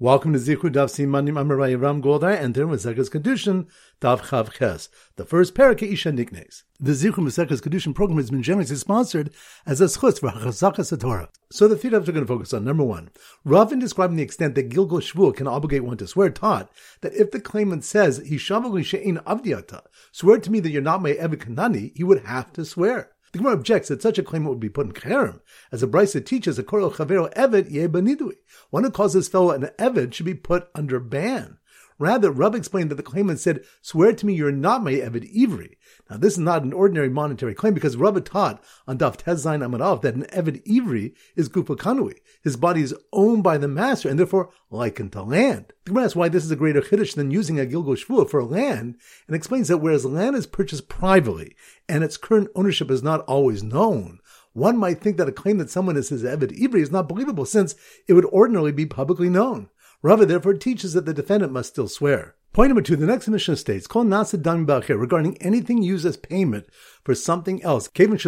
Welcome to Zichru Daf Simanim Amarai Ram Goldhar and then Masekas Kiddushin Daf Chav Ches, the first parak Isha Niknes. The Zichru Masekas Kiddushin program has been generously sponsored as a schutz for Chazakas Torah. So the three are going to focus on number one. Rav, in describing the extent that Gilgul Shvua can obligate one to swear, taught that if the claimant says Hishavali She'in Avdiata, swear to me that you're not my Eved Kanani, he would have to swear. The Gemara objects that such a claim would be put in cherem, as the Brisa teaches a korel chavero eved yebanidui. One who calls his fellow an eved should be put under ban. Rather, Rav explained that the claimant said, "Swear to me you're not my eved ivri." Now, this is not an ordinary monetary claim because Rabbi taught on Daf Tezain Amarav that an Eved Ivri is Gufa Kanui. His body is owned by the master and therefore likened to land. The Gemara asks why this is a greater chiddush than using a Gilgul Shvua for land and explains that whereas land is purchased privately and its current ownership is not always known, one might think that a claim that someone is his Eved Ivri is not believable since it would ordinarily be publicly known. Rava therefore teaches that the defendant must still swear. Point number two, the next Mishnah states, Kol nasa dam regarding anything used as payment for something else. Once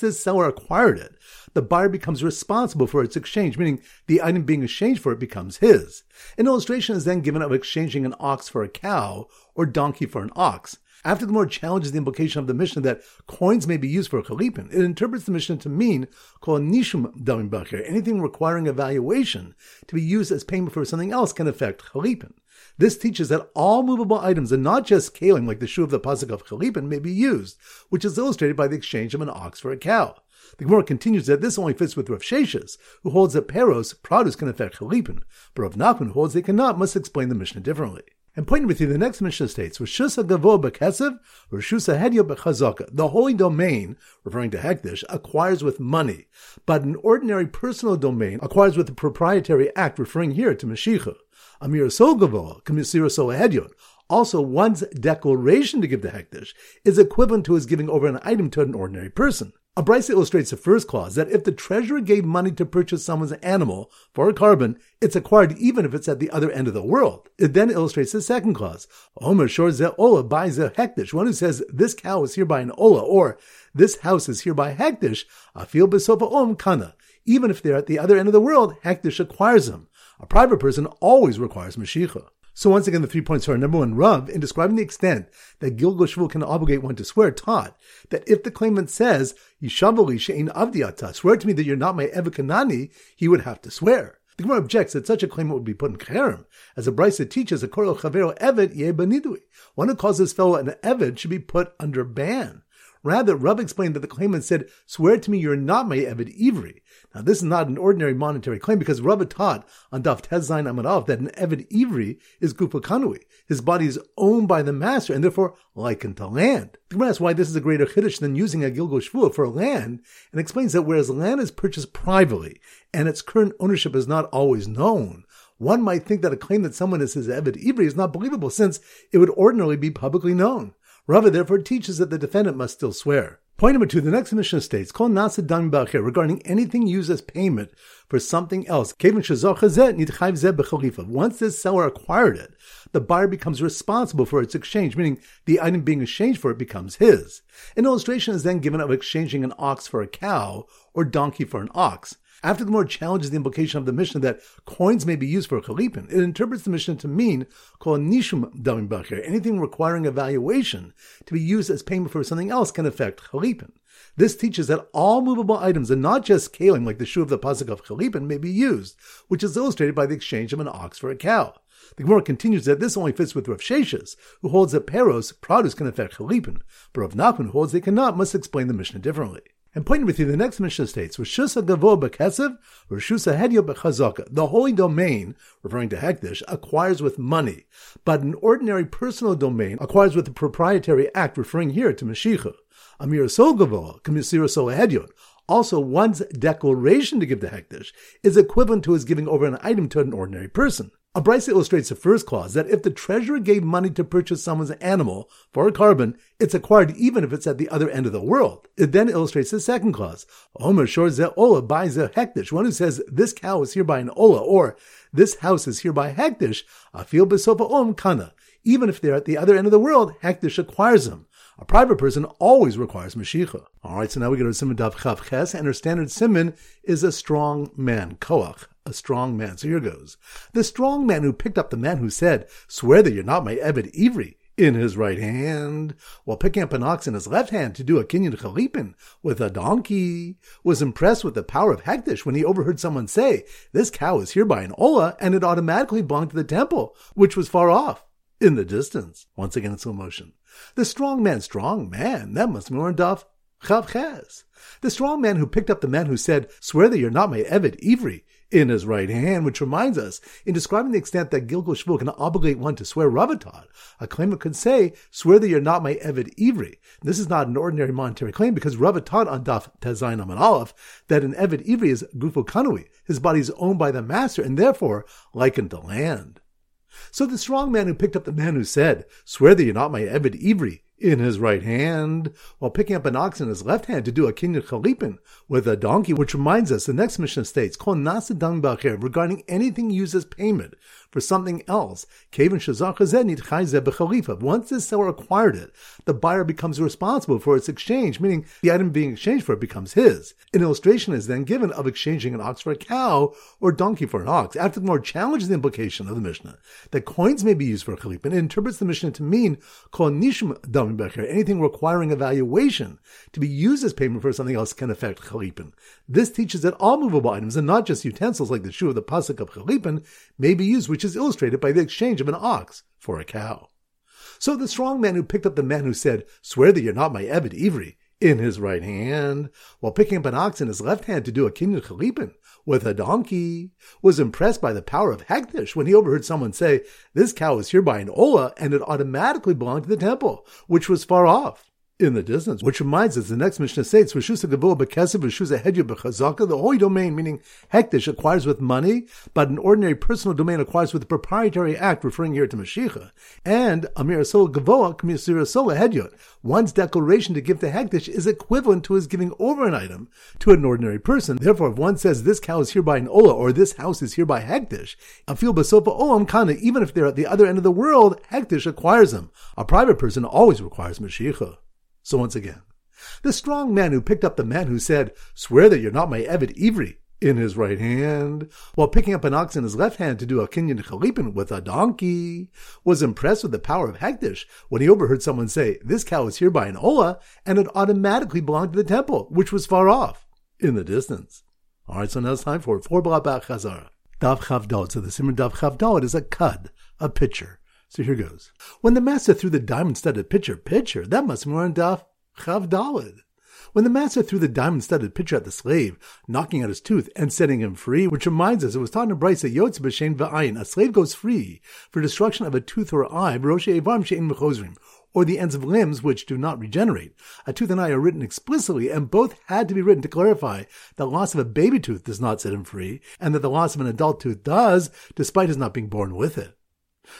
this seller acquired it, the buyer becomes responsible for its exchange, meaning the item being exchanged for it becomes his. An illustration is then given of exchanging an ox for a cow or donkey for an ox. After the Gemara challenges the implication of the Mishnah that coins may be used for a chalipin, it interprets the Mishnah to mean called nishum damim bakir. Anything requiring evaluation to be used as payment for something else can affect chalipin. This teaches that all movable items, and not just kalim like the shoe of the pasuk of chalipin, may be used, which is illustrated by the exchange of an ox for a cow. The Gemara continues that this only fits with Rav Sheshes, who holds that peros, produce can affect chalipin, but Rav Nachman, holds they cannot, must explain the Mishnah differently. And pointing with you, the next Mishnah states, Rishusa Gavo Bekesev, Rishusa Hedyo Bechazaka. The holy domain, referring to Hekdesh, acquires with money, but an ordinary personal domain acquires with a proprietary act, referring here to Mashicha. Amir Sol Gavo, Kamisira Hedyon. Also, one's declaration to give the Hekdesh is equivalent to his giving over an item to an ordinary person. A Brisa illustrates the first clause that if the treasurer gave money to purchase someone's animal for a korban, it's acquired even if it's at the other end of the world. It then illustrates the second clause. Omer shor ze ola buys a hekdesh. One who says this cow is hereby an ola or this house is hereby hekdesh, afil besofa om kana. Even if they're at the other end of the world, hekdesh acquires them. A private person always requires mashicha. So once again, the three points are number one, Rav, in describing the extent that Gilgul can obligate one to swear, taught that if the claimant says, Yishavali she'in avdiata, swear to me that you're not my Eved Kanani, he would have to swear. The Gemara objects that such a claimant would be put in cherem, as the Brisa teaches a korel chavero eved yebanidui. One who calls his fellow an eved should be put under ban. Rather, Rav explained that the claimant said, swear to me you're not my Eved Ivri. Now, this is not an ordinary monetary claim because Rav taught on Daf Tezain Amarav that an Eved Ivri is Gufa Kanui. His body is owned by the master and therefore likened to land. The Gemara asks why this is a greater chiddush than using a Gilgul Shvua for land and explains that whereas land is purchased privately and its current ownership is not always known, one might think that a claim that someone is his Eved Ivri is not believable since it would ordinarily be publicly known. Rava therefore teaches that the defendant must still swear. Point number two, the next Mishnah states, Kol nasa dam regarding anything used as payment for something else. Once this seller acquired it, the buyer becomes responsible for its exchange, meaning the item being exchanged for it becomes his. An illustration is then given of exchanging an ox for a cow or donkey for an ox. After the Gemara challenges the implication of the Mishnah that coins may be used for a chalipin, it interprets the Mishnah to mean called nishum damim bakir. Anything requiring a valuation to be used as payment for something else can affect chalipin. This teaches that all movable items, and not just kalim like the shoe of the pasuk of chalipin, may be used, which is illustrated by the exchange of an ox for a cow. The Gemara continues that this only fits with Rav Sheshes, who holds that peros, produce, can affect chalipin, but Rav Nachman, who holds they cannot, must explain the Mishnah differently. And pointing with you, the next Mishnah states, Rishusa Gavo Bekesev, Rishusa Hedyo Bechazaka. The holy domain, referring to Hekdesh, acquires with money, but an ordinary personal domain acquires with a proprietary act, referring here to Mashicha. Amir Sol Gavo, Kamisira Sol Hedyon. Also, one's declaration to give the Hekdesh is equivalent to his giving over an item to an ordinary person. A Brisa illustrates the first clause that if the treasurer gave money to purchase someone's animal for a korban, it's acquired even if it's at the other end of the world. It then illustrates the second clause. Omer shor ze ola buys a hekdesh. One who says this cow is hereby an ola or this house is hereby hekdesh, afil besofa om kana. Even if they're at the other end of the world, hekdesh acquires them. A private person always requires Mashicha. All right, so now we go to Simon Dav Chav Ches, and our standard Simon is a strong man, Koach, a strong man. So here goes. The strong man who picked up the man who said, Swear that you're not my Eved Ivri in his right hand, while picking up an ox in his left hand to do a kinyan chalipin with a donkey, was impressed with the power of Hekdesh when he overheard someone say, This cow is hereby an Ola, and it automatically belonged to the temple, which was far off, in the distance. Once again in slow motion. The strong man, strong man, that must be more Daf Chav Ches. The strong man who picked up the man who said, Swear that you're not my Eved Ivri, in his right hand, which reminds us, in describing the extent that Gilgul Shvua can obligate one to swear Ravatot, a claimant could say, swear that you're not my Eved Ivri. This is not an ordinary monetary claim because Ravatot on Daf Tezain and Aleph, that an Eved Ivri is Gufo Kanui, his body is owned by the master and therefore likened to land. So the strong man who picked up the man who said, swear that you're not my Eved Ivri, in his right hand, while picking up an ox in his left hand to do a kinyan chalipin with a donkey, which reminds us, the next Mishnah states, Kol regarding anything used as payment for something else. Once the seller acquired it, the buyer becomes responsible for its exchange, meaning the item being exchanged for it becomes his. An illustration is then given of exchanging an ox for a cow or donkey for an ox. After the more challenges the implication of the Mishnah that coins may be used for a chalipin, it interprets the Mishnah to mean anything requiring evaluation to be used as payment for something else can affect chalipin. This teaches that all movable items, and not just utensils like the shoe of the pasuk of chalipin, may be used, which is illustrated by the exchange of an ox for a cow. So the strong man who picked up the man who said, Swear that you're not my Eved Ivri, in his right hand, while picking up an ox in his left hand to do a kinyan chalipin with a donkey, was impressed by the power of Hekdesh when he overheard someone say, This cow is hereby an Ola, and it automatically belonged to the temple, which was far off in the distance, which reminds us the next Mishnah states, Rishusa Gavua Bekesiv, Rishusa Hedya Bechazaka, the holy domain, meaning Hekdesh, acquires with money, but an ordinary personal domain acquires with a proprietary act, referring here to Mashicha. And Amir Asola Gavoa, Kamisir Asola Hedyot. One's declaration to give to Hekdesh is equivalent to his giving over an item to an ordinary person. Therefore, if one says this cow is hereby an Ola, or this house is hereby Hekdesh, Afil Basofa Olam Kana, even if they're at the other end of the world, Hekdesh acquires them. A private person always requires Mashicha. So once again, the strong man who picked up the man who said, Swear that you're not my Eved Ivri, in his right hand, while picking up an ox in his left hand to do a kinyan chalipin with a donkey, was impressed with the power of Hekdesh when he overheard someone say, This cow is here by an Ola, and it automatically belonged to the temple, which was far off, in the distance. All right, so now it's time for four blabach chazara. Dav Chavdod. So the Simon Dav Chavdod is a cud, a pitcher. So here goes. When the master threw the diamond-studded pitcher, pitcher, that must be more on Daf Chav. When the master threw the diamond-studded pitcher at the slave, knocking out his tooth and setting him free, which reminds us it was taught in Braisa that Yotz b'shein a slave goes free for destruction of a tooth or eye, b'roshe evam she'in mechozrim, or the ends of limbs which do not regenerate. A tooth and eye are written explicitly, and both had to be written to clarify that loss of a baby tooth does not set him free, and that the loss of an adult tooth does, despite his not being born with it.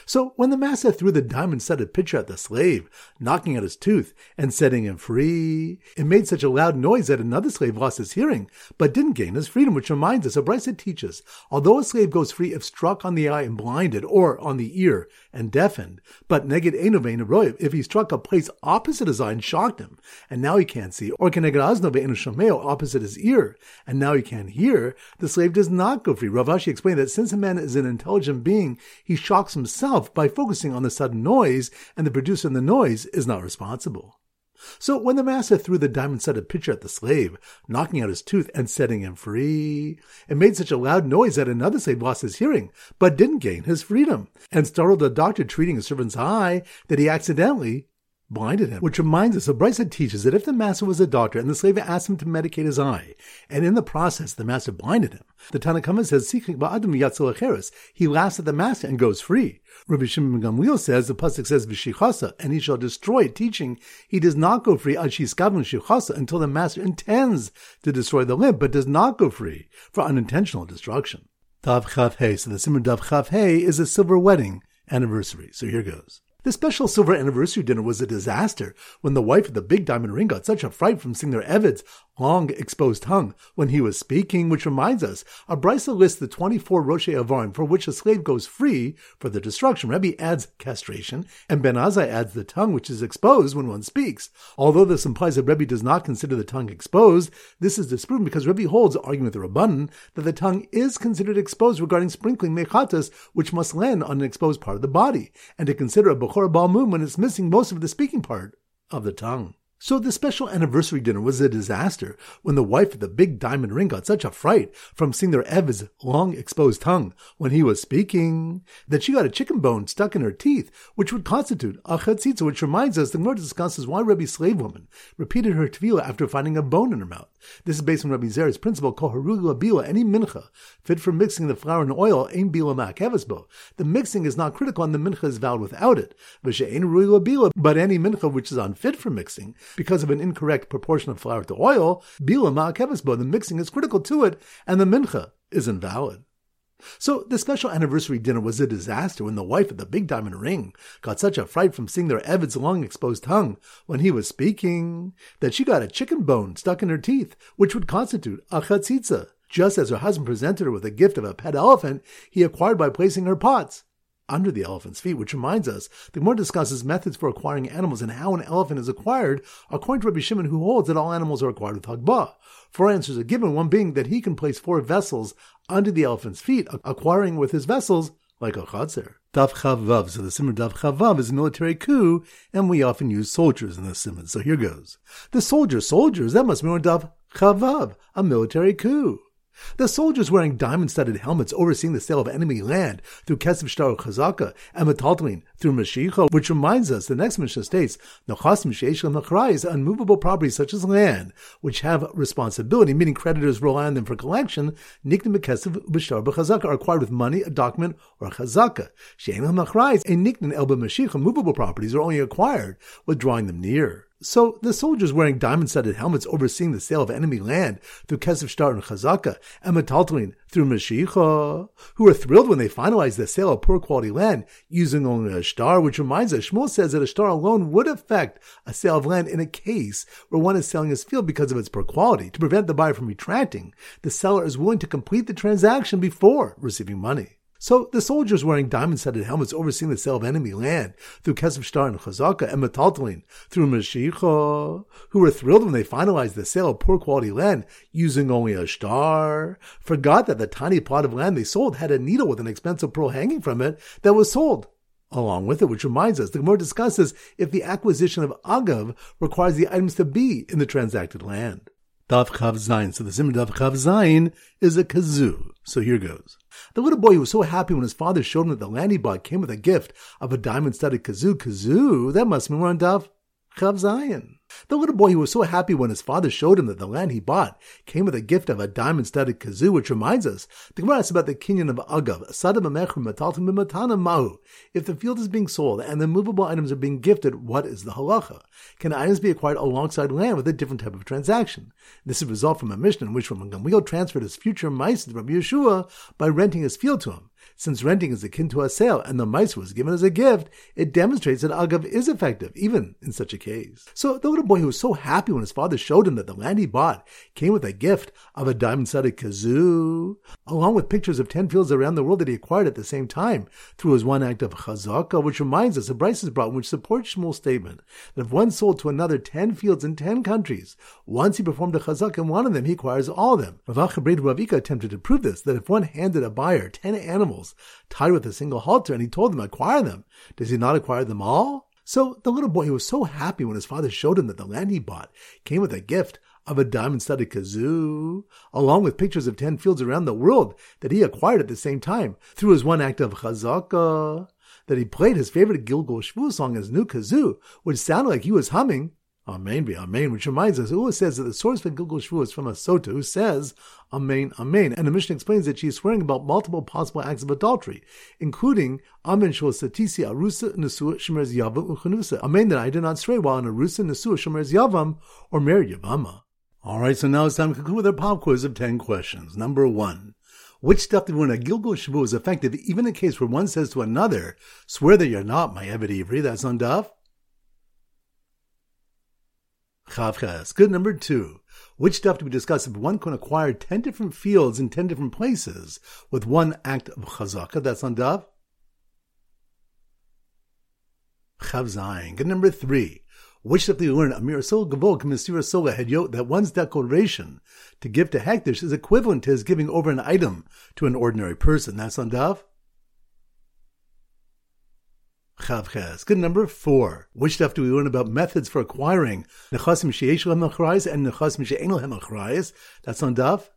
So when the master threw the diamond-studded pitcher at the slave, knocking out his tooth and setting him free, it made such a loud noise that another slave lost his hearing, but didn't gain his freedom, which reminds us, of Abraisa teaches, although a slave goes free if struck on the eye and blinded, or on the ear and deafened, but neged enovein roiv, if he struck a place opposite his eye and shocked him, and now he can't see, or keneged aznove shomeo opposite his ear, and now he can't hear, the slave does not go free. Rav Ashi explained that since a man is an intelligent being, he shocks himself himself by focusing on the sudden noise, and the producer of the noise is not responsible. So when the master threw the diamond-studded pitcher at the slave, knocking out his tooth and setting him free, it made such a loud noise that another slave lost his hearing, but didn't gain his freedom, and startled the doctor treating a servant's eye that he accidentally blinded him. Which reminds us, so Abraisa teaches that if the master was a doctor and the slave asked him to medicate his eye, and in the process the master blinded him, the Tanna Kamma says, he laughs at the master and goes free. Rabbi Shimon Gamliel says, the pasuk says, V'shichasa, and he shall destroy, teaching he does not go free until the master intends to destroy the limb, but does not go free for unintentional destruction. Dav Chav Hey. So the Simon Dav Chav is a silver wedding anniversary. So here goes. The special silver anniversary dinner was a disaster when the wife of the big diamond ring got such a fright from seeing their Evids long exposed tongue when he was speaking, which reminds us, a brisa lists the 24 Rosh Avarim for which a slave goes free for the destruction. Rebbe adds castration, and Ben Azai adds the tongue which is exposed when one speaks. Although this implies that Rebbe does not consider the tongue exposed, this is disproven because Rebbe holds, arguing with the Rabbanan, that the tongue is considered exposed regarding sprinkling mechatas, which must land on an exposed part of the body, and to consider a Bechor Balmum when it's missing most of the speaking part of the tongue. So the special anniversary dinner was a disaster when the wife of the big diamond ring got such a fright from seeing their Ev's long exposed tongue when he was speaking that she got a chicken bone stuck in her teeth, which would constitute a chatzitza, which reminds us the Gemara discusses why Rebbe's slave woman repeated her tefillah after finding a bone in her mouth. This is based on Rabbi Zer's principle, koharugla bila, any mincha fit for mixing the flour and oil, ain bila ma'akevesbo. The mixing is not critical and the mincha is valid without it. But bila, but any mincha which is unfit for mixing, because of an incorrect proportion of flour to oil, bila ma'akevesbo, the mixing is critical to it, and the mincha is invalid. So the special anniversary dinner was a disaster when the wife of the big diamond ring got such a fright from seeing their Eved's long exposed tongue when he was speaking that she got a chicken bone stuck in her teeth, which would constitute a chatzitza, just as her husband presented her with a gift of a pet elephant he acquired by placing her pots under the elephant's feet, which reminds us the Gemara discusses methods for acquiring animals and how an elephant is acquired, according to Rabbi Shimon, who holds that all animals are acquired with Hagbah. Four answers are given, one being that he can place four vessels under the elephant's feet, acquiring with his vessels like a chazer. Daf Chavav. So the simon Daf Chavav is a military coup, and we often use soldiers in the simon. So here goes. The soldier, soldiers, that must be on Daf Chavav, a military coup. The soldiers wearing diamond-studded helmets overseeing the sale of enemy land through Kesef Shtar Chazaka and Metaltelin through Mashicha, which reminds us the next Mishnah states, Nachasim Sheishlam Nachrai is unmovable properties such as land, which have responsibility, meaning creditors rely on them for collection, Niknim Kesef B'Shtar B'Chazaka are acquired with money, a document, or a Chazaka. She'enam Nachrai and Niknin Elba Mashicha, movable properties are only acquired with drawing them near. So the soldiers wearing diamond-studded helmets overseeing the sale of enemy land through Kesef Shtar and Chazaka, and Metaltelin through Mashicha, who are thrilled when they finalize the sale of poor quality land using only a shtar, which reminds us, Shmuel says that a shtar alone would affect a sale of land in a case where one is selling his field because of its poor quality. To prevent the buyer from retracting, the seller is willing to complete the transaction before receiving money. So the soldiers wearing diamond-studded helmets overseeing the sale of enemy land through Kesef Shtar and Chazaka and Metaltelin through Mashicha, who were thrilled when they finalized the sale of poor quality land using only a shtar, forgot that the tiny plot of land they sold had a needle with an expensive pearl hanging from it that was sold along with it, which reminds us, the Gemara discusses if the acquisition of Agav requires the items to be in the transacted land. Dav Chav Zayin. So the Zimmer Dav Chav Zayin is a kazoo. So here goes. The little boy was so happy when his father showed him that the land he bought came with a gift of a diamond-studded kazoo. Kazoo? That must mean we're on Chav Zayin. The little boy was so happy when his father showed him that the land he bought came with a gift of a diamond-studded kazoo, which reminds us, the Gemara asks about the kinyan of Agav, mahu. If the field is being sold and the movable items are being gifted, what is the halacha? Can items be acquired alongside land with a different type of transaction? This is a result from a mission in which Gamliel transferred his future mice to Rabbi Yeshua by renting his field to him. Since renting is akin to a sale and the mice was given as a gift, it demonstrates that Agav is effective, even in such a case. So the little boy who was so happy when his father showed him that the land he bought came with a gift of a diamond-studded kazoo, along with pictures of ten fields around the world that he acquired at the same time through his one act of chazaka, which reminds us of Bryce's brought, which supports Shmuel's statement that if one sold to another ten fields in ten countries, once he performed a chazaka in one of them, he acquires all of them. Rav Ravika attempted to prove this, that if one handed a buyer ten animals tied with a single halter, and he told them, acquire them. Does he not acquire them all? So the little boy was so happy when his father showed him that the land he bought came with a gift of a diamond-studded kazoo, along with pictures of ten fields around the world that he acquired at the same time through his one act of chazaka, that he played his favorite Gilgul Shvu song as new kazoo, which sounded like he was humming Amen be Amen, which reminds us, Ula says that the source for Gilgul Shvu is from a Sota who says Amen, Amen. And the Mishnah explains that she is swearing about multiple possible acts of adultery, including Amen Shul Satisi Arusa Nesua Shemers Yavam Uchanusa. Amen that I did not swear while in Arusa Nesua Shemers Yavam or married Yavama. Alright, so now it's time to conclude with our pop quiz of 10 questions. Number one. Which stuff did when a Gilgul Shavu is effective, even in a case where one says to another, swear that you're not my Eved Ivri, that's on Duff? Chavches. Good number two. Which stuff do we discuss if one can acquire 10 different fields in 10 different places with one act of chazaka? That's on Dov. Chav Zayin. Good number three. Which stuff do you learn? Amir Sol Gavol Kamisira Sola Hedyot that one's declaration to give to Hekdesh is equivalent to his giving over an item to an ordinary person. That's on Dov. Chavches. Good number four. Which stuff do we learn about methods for acquiring nechasim sheyesh lehem and nechasim she'en lehem That's on Daf.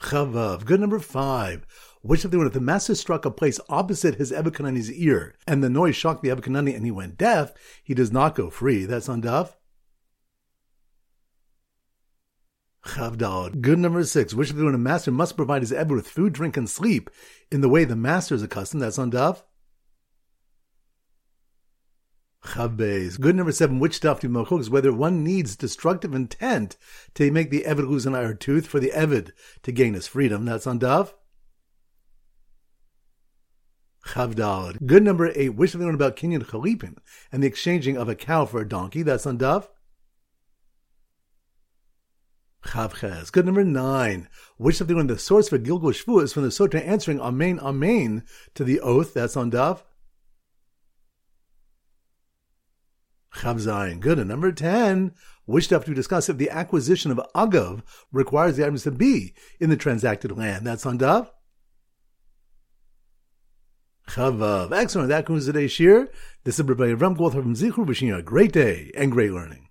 Chavav. Good number five. Which of the one if the master struck a place opposite his Eved Kanani's ear, and the noise shocked the Eved Kanani and he went deaf, he does not go free. That's on Daf. Chavdal. Good number six. The when a master must provide his Eved with food, drink, and sleep in the way the master is accustomed. That's on Daf. Chavbeis. Good number seven. Which stuff do you is whether one needs destructive intent to make the Eved lose an eye or tooth for the Eved to gain his freedom. That's on Daf. Chavdal. Good number eight. Which of the one about Kinyan Chalipin and the exchanging of a cow for a donkey. That's on Daf. Chavches. Good number nine. Which of the one the source for Gilgul Shvu is from the Sotra answering Amen Amen to the oath that's on Daf? Chavzayin. Good. And number ten. Which stuff do we discuss if the acquisition of Agav requires the items to be in the transacted land? That's on Daf? Chavav. Excellent. That concludes today's shir. This is Rabbi Ram Goldhar from Zichru wishing you a great day and great learning.